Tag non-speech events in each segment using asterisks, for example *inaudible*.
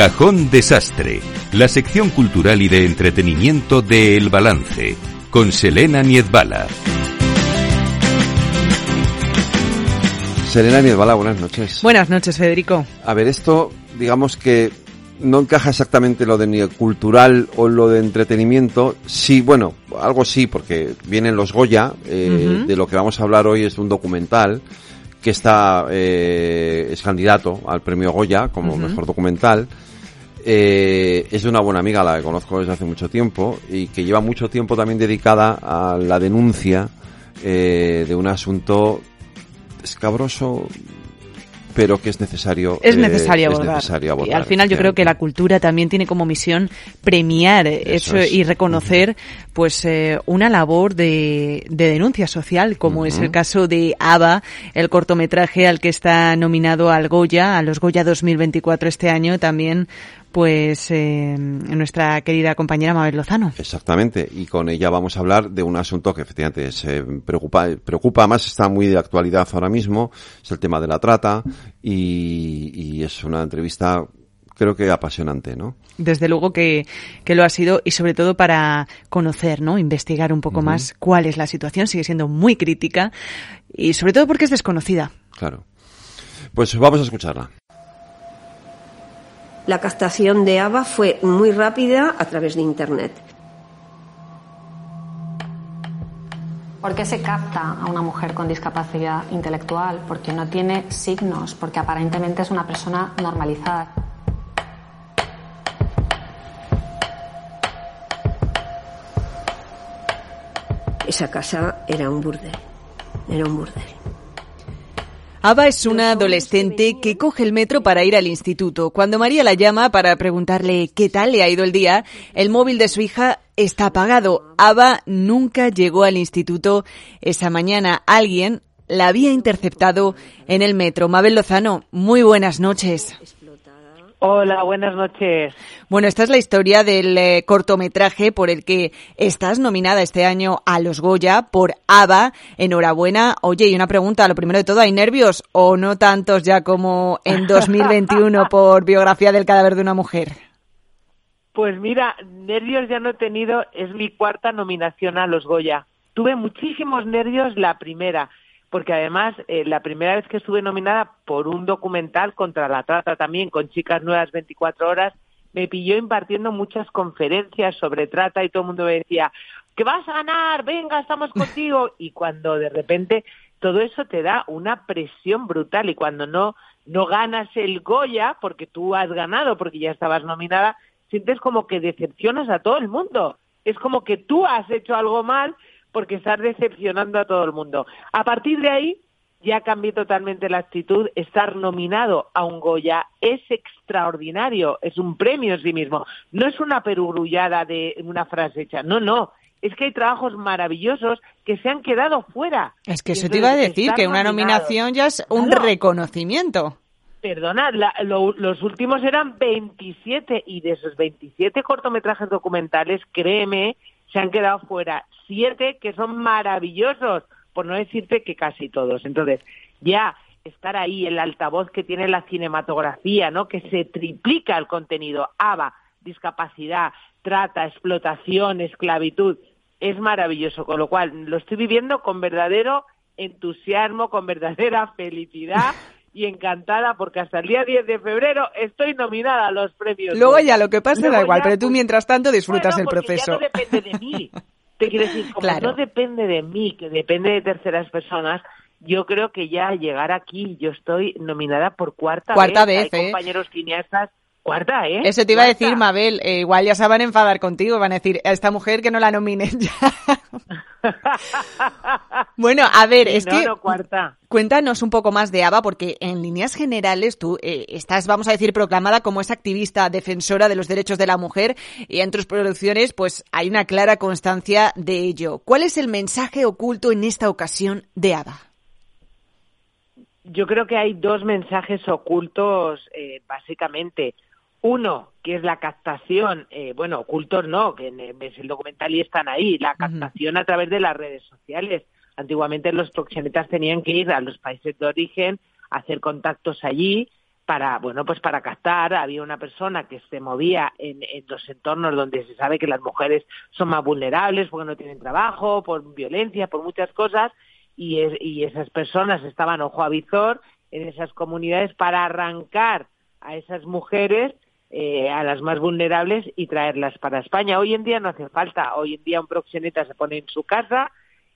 Cajón Desastre, la sección cultural y de entretenimiento de El Balance, con Selena Niezbala. Selena Niezbala, buenas noches. Buenas noches, Federico. A ver, esto, digamos que no encaja exactamente lo de ni cultural o lo de entretenimiento. Sí, bueno, algo sí, porque vienen los Goya. Eh, de lo que vamos a hablar hoy es un documental que está eh, es candidato al premio Goya como mejor documental. Eh, es una buena amiga, la que conozco desde hace mucho tiempo y que lleva mucho tiempo también dedicada a la denuncia eh, de un asunto escabroso, pero que es necesario, es necesario, abordar. Y al final yo creo que la cultura también tiene como misión premiar eso, y reconocer pues eh, una labor de, denuncia social, como es el caso de Ava, el cortometraje al que está nominado al Goya, a los Goya 2024 este año, también pues eh, nuestra querida compañera Mabel Lozano. Exactamente, y con ella vamos a hablar de un asunto que efectivamente se preocupa, preocupa más, está muy de actualidad ahora mismo, es el tema de la trata y, y es una entrevista creo que apasionante, ¿no? Desde luego que, que, lo ha sido y sobre todo para conocer, ¿no? Investigar un poco más cuál es la situación, sigue siendo muy crítica y sobre todo porque es desconocida. Claro. Pues vamos a escucharla. La captación de ABA fue muy rápida a través de Internet. ¿Por qué se capta a una mujer con discapacidad intelectual? Porque no tiene signos, porque aparentemente es una persona normalizada. Esa casa era un burdel, era un burdel. Ava es una adolescente que coge el metro para ir al instituto. Cuando María la llama para preguntarle qué tal le ha ido el día, el móvil de su hija está apagado. Ava nunca llegó al instituto esa mañana. Alguien la había interceptado en el metro. Mabel Lozano, muy buenas noches. Hola, buenas noches. Bueno, esta es la historia del eh, cortometraje por el que estás nominada este año a los Goya por ABBA. Enhorabuena. Oye, y una pregunta, lo primero de todo, ¿hay nervios o no tantos ya como en *laughs* 2021 por biografía del cadáver de una mujer? Pues mira, nervios ya no he tenido, es mi cuarta nominación a los Goya. Tuve muchísimos nervios la primera porque además eh, la primera vez que estuve nominada por un documental contra la trata también, con Chicas Nuevas 24 Horas, me pilló impartiendo muchas conferencias sobre trata y todo el mundo me decía, que vas a ganar, venga, estamos contigo. Y cuando de repente todo eso te da una presión brutal y cuando no, no ganas el Goya, porque tú has ganado, porque ya estabas nominada, sientes como que decepcionas a todo el mundo. Es como que tú has hecho algo mal porque estás decepcionando a todo el mundo. A partir de ahí ya cambié totalmente la actitud. Estar nominado a un Goya es extraordinario, es un premio en sí mismo. No es una perugrullada de una frase hecha, no, no. Es que hay trabajos maravillosos que se han quedado fuera. Es que eso te iba a decir, que una nominación ya es un reconocimiento. Perdona, los últimos eran 27 y de esos 27 cortometrajes documentales, créeme, se han quedado fuera siete que son maravillosos, por no decirte que casi todos. Entonces, ya estar ahí, el altavoz que tiene la cinematografía, ¿no? Que se triplica el contenido, ABA, discapacidad, trata, explotación, esclavitud, es maravilloso, con lo cual lo estoy viviendo con verdadero entusiasmo, con verdadera felicidad *laughs* y encantada porque hasta el día 10 de febrero estoy nominada a los premios. Luego ya lo que pasa da igual, pero tú pues, mientras tanto disfrutas el proceso. Ya no depende de mí. *laughs* Te quiero decir, como no depende de mí, que depende de terceras personas, yo creo que ya llegar aquí, yo estoy nominada por cuarta, cuarta vez. Hay ¿eh? compañeros cineastas Cuarta, ¿eh? Eso te iba a decir, Mabel. Eh, igual ya se van a enfadar contigo. Van a decir, a esta mujer que no la nominen ya. *laughs* bueno, a ver, es que. cuarta. Cuéntanos un poco más de Ava, porque en líneas generales tú eh, estás, vamos a decir, proclamada como esa activista defensora de los derechos de la mujer y en tus producciones, pues hay una clara constancia de ello. ¿Cuál es el mensaje oculto en esta ocasión de Ava? Yo creo que hay dos mensajes ocultos, eh, básicamente. Uno, que es la captación, eh, bueno, ocultos no, que en, el documental y están ahí, la captación a través de las redes sociales. Antiguamente los proxenetas tenían que ir a los países de origen, hacer contactos allí para, bueno, pues para captar, había una persona que se movía en, en, los entornos donde se sabe que las mujeres son más vulnerables porque no tienen trabajo, por violencia, por muchas cosas, y, y esas personas estaban ojo a visor en esas comunidades para arrancar a esas mujeres eh, a las más vulnerables y traerlas para España. Hoy en día no hace falta. Hoy en día un proxeneta se pone en su casa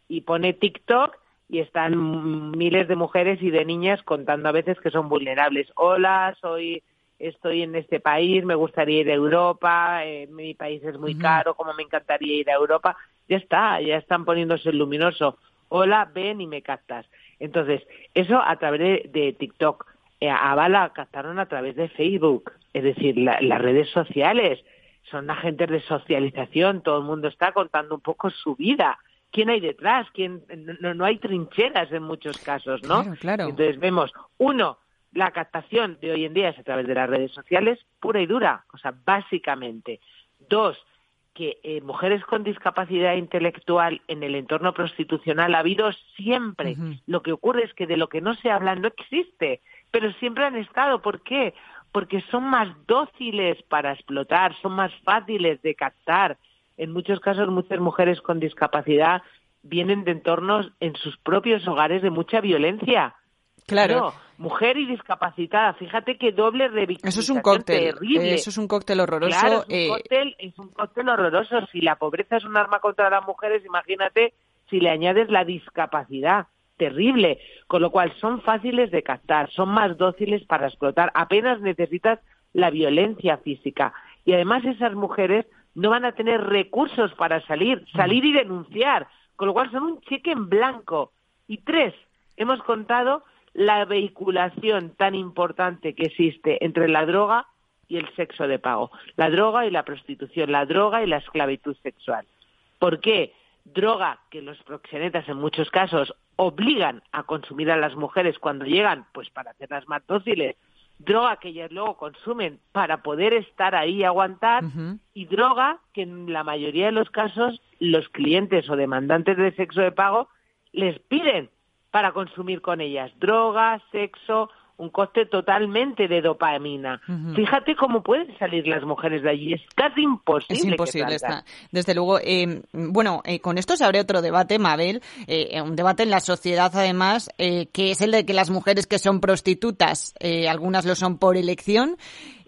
y pone TikTok y están miles de mujeres y de niñas contando a veces que son vulnerables. Hola, soy estoy en este país, me gustaría ir a Europa, eh, mi país es muy caro, como me encantaría ir a Europa. Ya está, ya están poniéndose el luminoso. Hola, ven y me captas. Entonces, eso a través de, TikTok. Eh, a Bala captaron a través de Facebook, es decir, las redes sociales. Son agentes de socialización, todo el mundo está contando un poco su vida quién hay detrás, quién no, no hay trincheras en muchos casos, ¿no? Claro, Entonces vemos, uno, la captación de hoy en día es a través de las redes sociales, pura y dura, o sea, básicamente. Dos, que eh, mujeres con discapacidad intelectual en el entorno prostitucional ha habido siempre. Lo que ocurre es que de lo que no se habla no existe, pero siempre han estado. ¿Por qué? Porque son más dóciles para explotar, son más fáciles de captar, en muchos casos muchas mujeres con discapacidad vienen de entornos en sus propios hogares de mucha violencia. Claro. mujer y discapacitada, fíjate qué doble revictimización Eso es un cóctel, terrible. Eso es un cóctel horroroso. Claro, es, un eh, cóctel, es un cóctel horroroso. Si la pobreza es un arma contra las mujeres, imagínate si le añades la discapacidad. Terrible. Con lo cual son fáciles de captar, son más dóciles para explotar. Apenas necesitas la violencia física. Y además esas mujeres no van a tener recursos para salir, salir y denunciar, con lo cual son un cheque en blanco. Y tres, hemos contado la vehiculación tan importante que existe entre la droga y el sexo de pago, la droga y la prostitución, la droga y la esclavitud sexual. ¿Por qué? Droga que los proxenetas en muchos casos obligan a consumir a las mujeres cuando llegan, pues para hacerlas más dóciles droga que ellas luego consumen para poder estar ahí y aguantar y droga que en la mayoría de los casos los clientes o demandantes de sexo de pago les piden para consumir con ellas. Droga, sexo un coste totalmente de dopamina. Fíjate cómo pueden salir las mujeres de allí. Es casi imposible. Es imposible, está. Desde luego. Eh, bueno, eh, con esto se abre otro debate, Mabel. Eh, un debate en la sociedad, además, que es el de que las mujeres que son prostitutas, algunas lo son por elección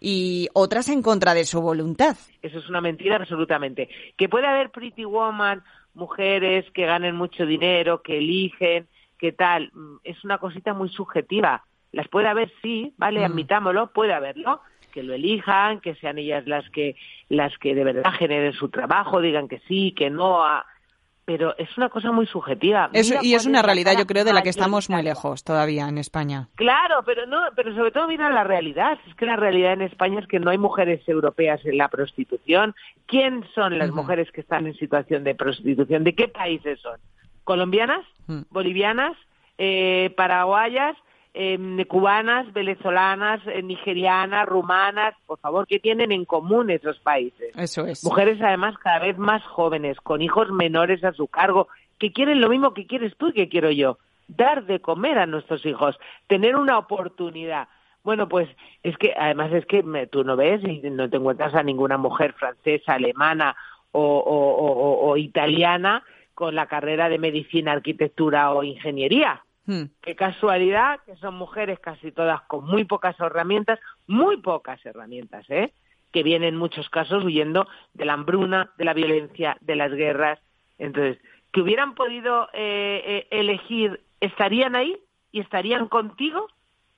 y otras en contra de su voluntad. Eso es una mentira, absolutamente. Que puede haber pretty woman, mujeres que ganen mucho dinero, que eligen, que tal, mm, es una cosita muy subjetiva las puede haber, sí, vale, mm. admitámoslo, puede haberlo, que lo elijan, que sean ellas las que las que de verdad generen su trabajo, digan que sí, que no, pero es una cosa muy subjetiva. y es una realidad, yo creo, de la que estamos muy lejos todavía en España. Claro, pero no, pero sobre todo mira la realidad. Es que la realidad en España es que no hay mujeres europeas en la prostitución. ¿Quién son las mujeres que están en situación de prostitución? ¿De qué países son? ¿Colombianas? Mm. ¿Bolivianas? Eh, ¿Paraguayas? Eh, cubanas, venezolanas, eh, nigerianas, rumanas, por favor, ¿qué tienen en común esos países? Eso es. Mujeres además cada vez más jóvenes, con hijos menores a su cargo, que quieren lo mismo que quieres tú y que quiero yo, dar de comer a nuestros hijos, tener una oportunidad. Bueno, pues es que además es que tú no ves y no te encuentras a ninguna mujer francesa, alemana o italiana con la carrera de medicina, arquitectura o ingeniería Hmm. Qué casualidad que son mujeres casi todas con muy pocas herramientas, muy pocas herramientas, ¿eh? que vienen en muchos casos huyendo de la hambruna, de la violencia, de las guerras. Entonces, que hubieran podido eh, eh, elegir, ¿estarían ahí y estarían contigo?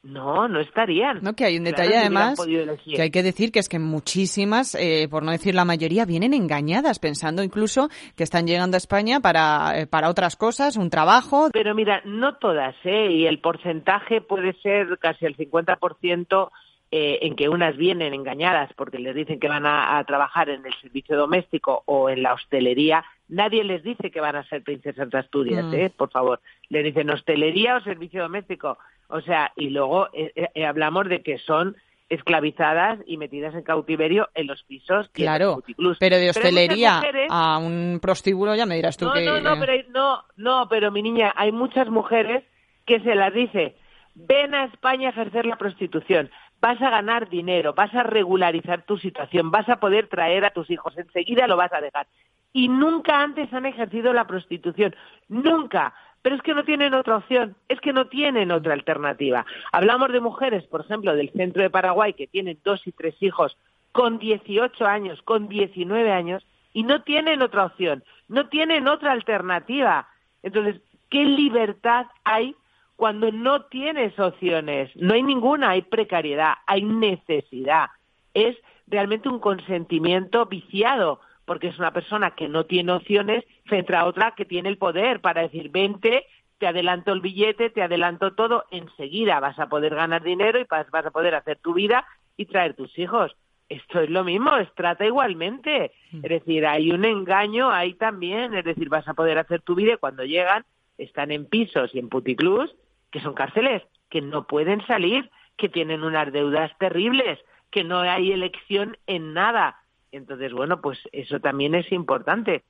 No, no estarían. No, que hay un detalle además que hay que decir que es que muchísimas, eh, por no decir la mayoría, vienen engañadas, pensando incluso que están llegando a España para, eh, para otras cosas, un trabajo. Pero mira, no todas, ¿eh? Y el porcentaje puede ser casi el 50% eh, en que unas vienen engañadas porque les dicen que van a, trabajar en el servicio doméstico o en la hostelería. Nadie les dice que van a ser princesas de Asturias, mm. ¿eh? Por favor. Le dicen hostelería o servicio doméstico. O sea, y luego eh, eh, hablamos de que son esclavizadas y metidas en cautiverio en los pisos. Claro, pero de hostelería a un prostíbulo ya me dirás tú que... No, no, pero, no, no, pero mi niña, hay muchas mujeres que se las dice ven a España a ejercer la prostitución, vas a ganar dinero, vas a regularizar tu situación, vas a poder traer a tus hijos, enseguida lo vas a dejar. Y nunca antes han ejercido la prostitución, nunca. Pero es que no tienen otra opción, es que no tienen otra alternativa. Hablamos de mujeres, por ejemplo, del centro de Paraguay, que tienen dos y tres hijos con 18 años, con 19 años, y no tienen otra opción, no tienen otra alternativa. Entonces, ¿qué libertad hay cuando no tienes opciones? No hay ninguna, hay precariedad, hay necesidad. Es realmente un consentimiento viciado, porque es una persona que no tiene opciones frente a otra que tiene el poder para decir, vente, te adelanto el billete, te adelanto todo, enseguida vas a poder ganar dinero y vas a poder hacer tu vida y traer tus hijos esto es lo mismo, es trata igualmente. Mm. Es decir, hay un engaño ahí también, es decir, vas a poder hacer tu vida y cuando llegan están en pisos y en puticlus, que son cárceles, que no pueden salir, que tienen unas deudas terribles, que no hay elección en nada. Entonces, bueno, pues eso también es importante.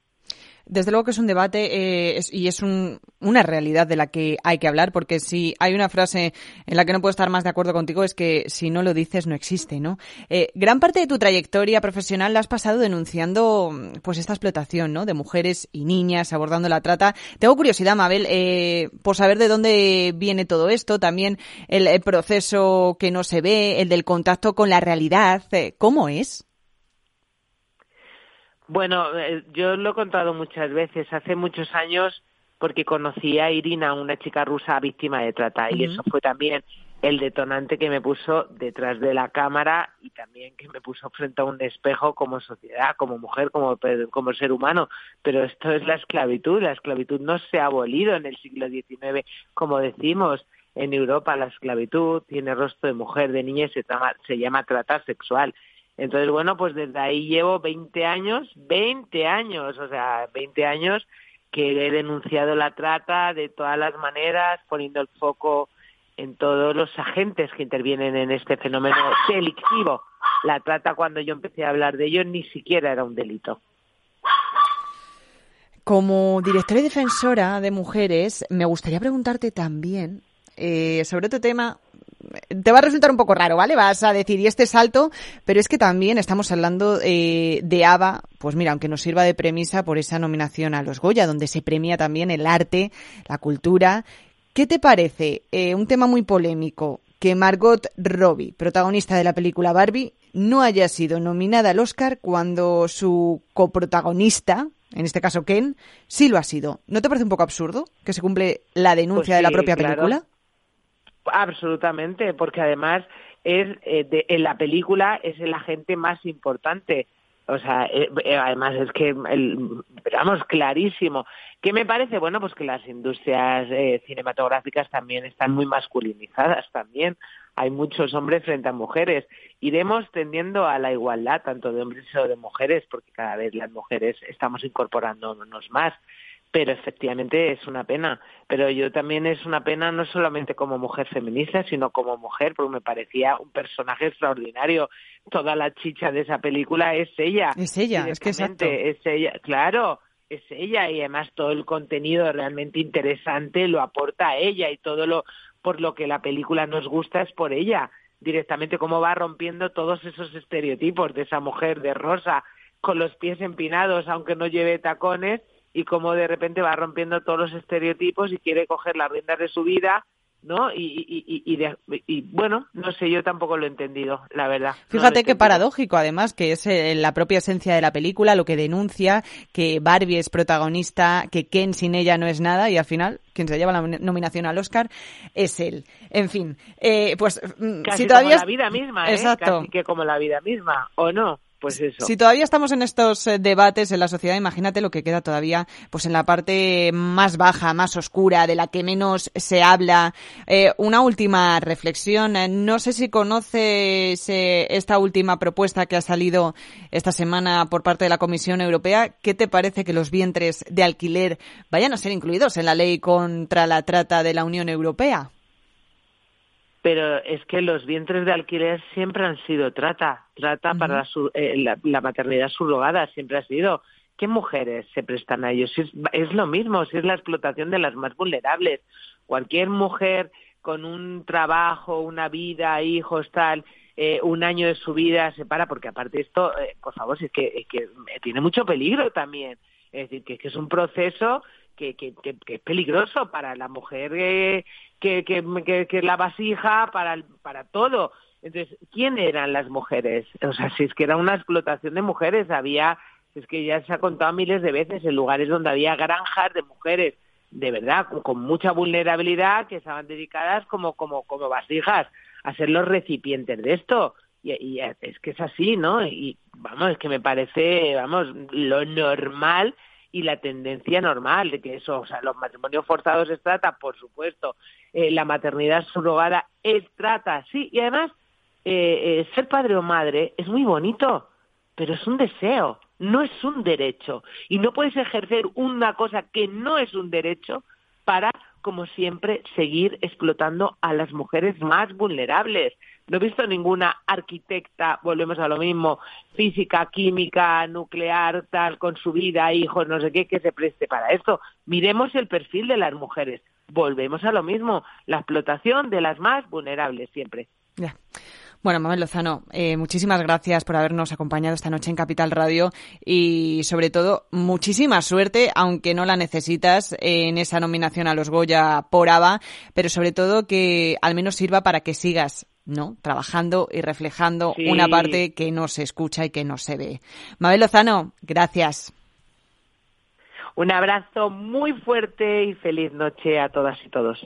Desde luego que es un debate eh, y es una realidad de la que hay que hablar, porque si hay una frase en la que no puedo estar más de acuerdo contigo es que si no lo dices no existe, ¿no? Eh, gran parte de tu trayectoria profesional la has pasado denunciando pues esta explotación, ¿no? De mujeres y niñas abordando la trata. Tengo curiosidad, Mabel, eh, por saber de dónde viene todo esto, también el, proceso que no se ve, el del contacto con la realidad, ¿cómo es? Bueno, eh, yo lo he contado muchas veces. Hace muchos años, porque conocí a Irina, una chica rusa víctima de trata, y eso fue también el detonante que me puso detrás de la cámara y también que me puso frente a un espejo como sociedad, como mujer, como, como ser humano. Pero esto es la esclavitud. La esclavitud no se ha abolido en el siglo XIX, como decimos. En Europa la esclavitud tiene rostro de mujer, de niña y se, se llama trata sexual. Entonces, bueno, pues desde ahí llevo 20 años, 20 años, o sea, 20 años que he denunciado la trata de todas las maneras, poniendo el foco en todos los agentes que intervienen en este fenómeno delictivo. La trata, cuando yo empecé a hablar de ello, ni siquiera era un delito. Como directora y defensora de mujeres, me gustaría preguntarte también eh, sobre otro tema te va a resultar un poco raro, ¿vale? Vas a decir, y este salto, pero es que también estamos hablando eh, de ABBA, pues mira, aunque nos sirva de premisa por esa nominación a los Goya, donde se premia también el arte, la cultura. ¿Qué te parece? Eh, un tema muy polémico, que Margot Robbie, protagonista de la película Barbie, no haya sido nominada al Oscar cuando su coprotagonista, en este caso Ken, sí lo ha sido. ¿No te parece un poco absurdo que se cumple la denuncia pues de la propia película? Absolutamente, porque además es eh, en la película es el agente más importante. O sea, eh, eh, además es que, el, vamos, clarísimo. ¿Qué me parece? Bueno, pues que las industrias cinematográficas también están muy masculinizadas también. Hay muchos hombres frente a mujeres. Iremos tendiendo a la igualdad, tanto de hombres como de mujeres, porque cada vez las mujeres estamos incorporándonos más pero efectivamente es una pena. Pero yo también es una pena no solamente como mujer feminista, sino como mujer, porque me parecía un personaje extraordinario. Toda la chicha de esa película es ella. Es ella, es que exacto. Es ella, claro, es ella y además todo el contenido realmente interesante lo aporta a ella y todo lo por lo que la película nos gusta es por ella. Directamente cómo va rompiendo todos esos estereotipos de esa mujer de rosa con los pies empinados aunque no lleve tacones y cómo de repente va rompiendo todos los estereotipos y quiere coger las riendas de su vida ¿no? Y, y, y, bueno, no sé, yo tampoco lo he entendido, la verdad. Fíjate qué paradójico, además, que es eh, la propia esencia de la película, lo que denuncia, que Barbie es protagonista, que Ken sin ella no es nada, y al final, quien se lleva la nominación al Oscar es él. En fin, eh, pues mm, Casi si todavía... Como la vida misma, ¿eh? Exacto. Casi que como la vida misma, ¿o no? Pues eso. Si todavía estamos en estos eh, debates en la sociedad, imagínate lo que queda todavía, pues en la parte más baja, más oscura, de la que menos se habla. Eh, una última reflexión. Eh, no sé si conoces esta última propuesta que ha salido esta semana por parte de la Comisión Europea. ¿Qué te parece que los vientres de alquiler vayan a ser incluidos en la ley contra la trata de la Unión Europea? Pero es que los vientres de alquiler siempre han sido trata, trata para eh, la, maternidad subrogada, siempre ha sido. ¿Qué mujeres se prestan a ellos? Es, es, lo mismo, si es la explotación de las más vulnerables. Cualquier mujer con un trabajo, una vida, hijos, tal, eh, un año de su vida se para, porque aparte esto, eh, por favor, es que, es que tiene mucho peligro también. Es decir, que es un proceso que, que, que, es peligroso para la mujer que, que, que, que, la vasija, para, para todo. Entonces, ¿quién eran las mujeres? O sea, si es que era una explotación de mujeres, había, es que ya se ha contado miles de veces, en lugares donde había granjas de mujeres, de verdad, con, mucha vulnerabilidad, que estaban dedicadas como, como, como vasijas a ser los recipientes de esto. Y, y, es que es así, ¿no? Y vamos, es que me parece, vamos, lo normal y la tendencia normal de que eso, o sea, los matrimonios forzados es trata, por supuesto, eh, la maternidad subrogada es trata, sí, y además eh, eh, ser padre o madre es muy bonito, pero es un deseo, no es un derecho, y no puedes ejercer una cosa que no es un derecho para, como siempre, seguir explotando a las mujeres más vulnerables. No he visto ninguna arquitecta, volvemos a lo mismo, física, química, nuclear, tal, con su vida, hijos, no sé qué, que se preste para esto. Miremos el perfil de las mujeres. Volvemos a lo mismo, la explotación de las más vulnerables siempre. Bueno, Mabel Lozano, eh, muchísimas gracias por habernos acompañado esta noche en Capital Radio y sobre todo muchísima suerte, aunque no la necesitas en esa nominación a los Goya por ABA, pero sobre todo que al menos sirva para que sigas ¿no? Trabajando y reflejando una parte que no se escucha y que no se ve. Mabel Lozano, gracias. Un abrazo muy fuerte y feliz noche a todas y todos.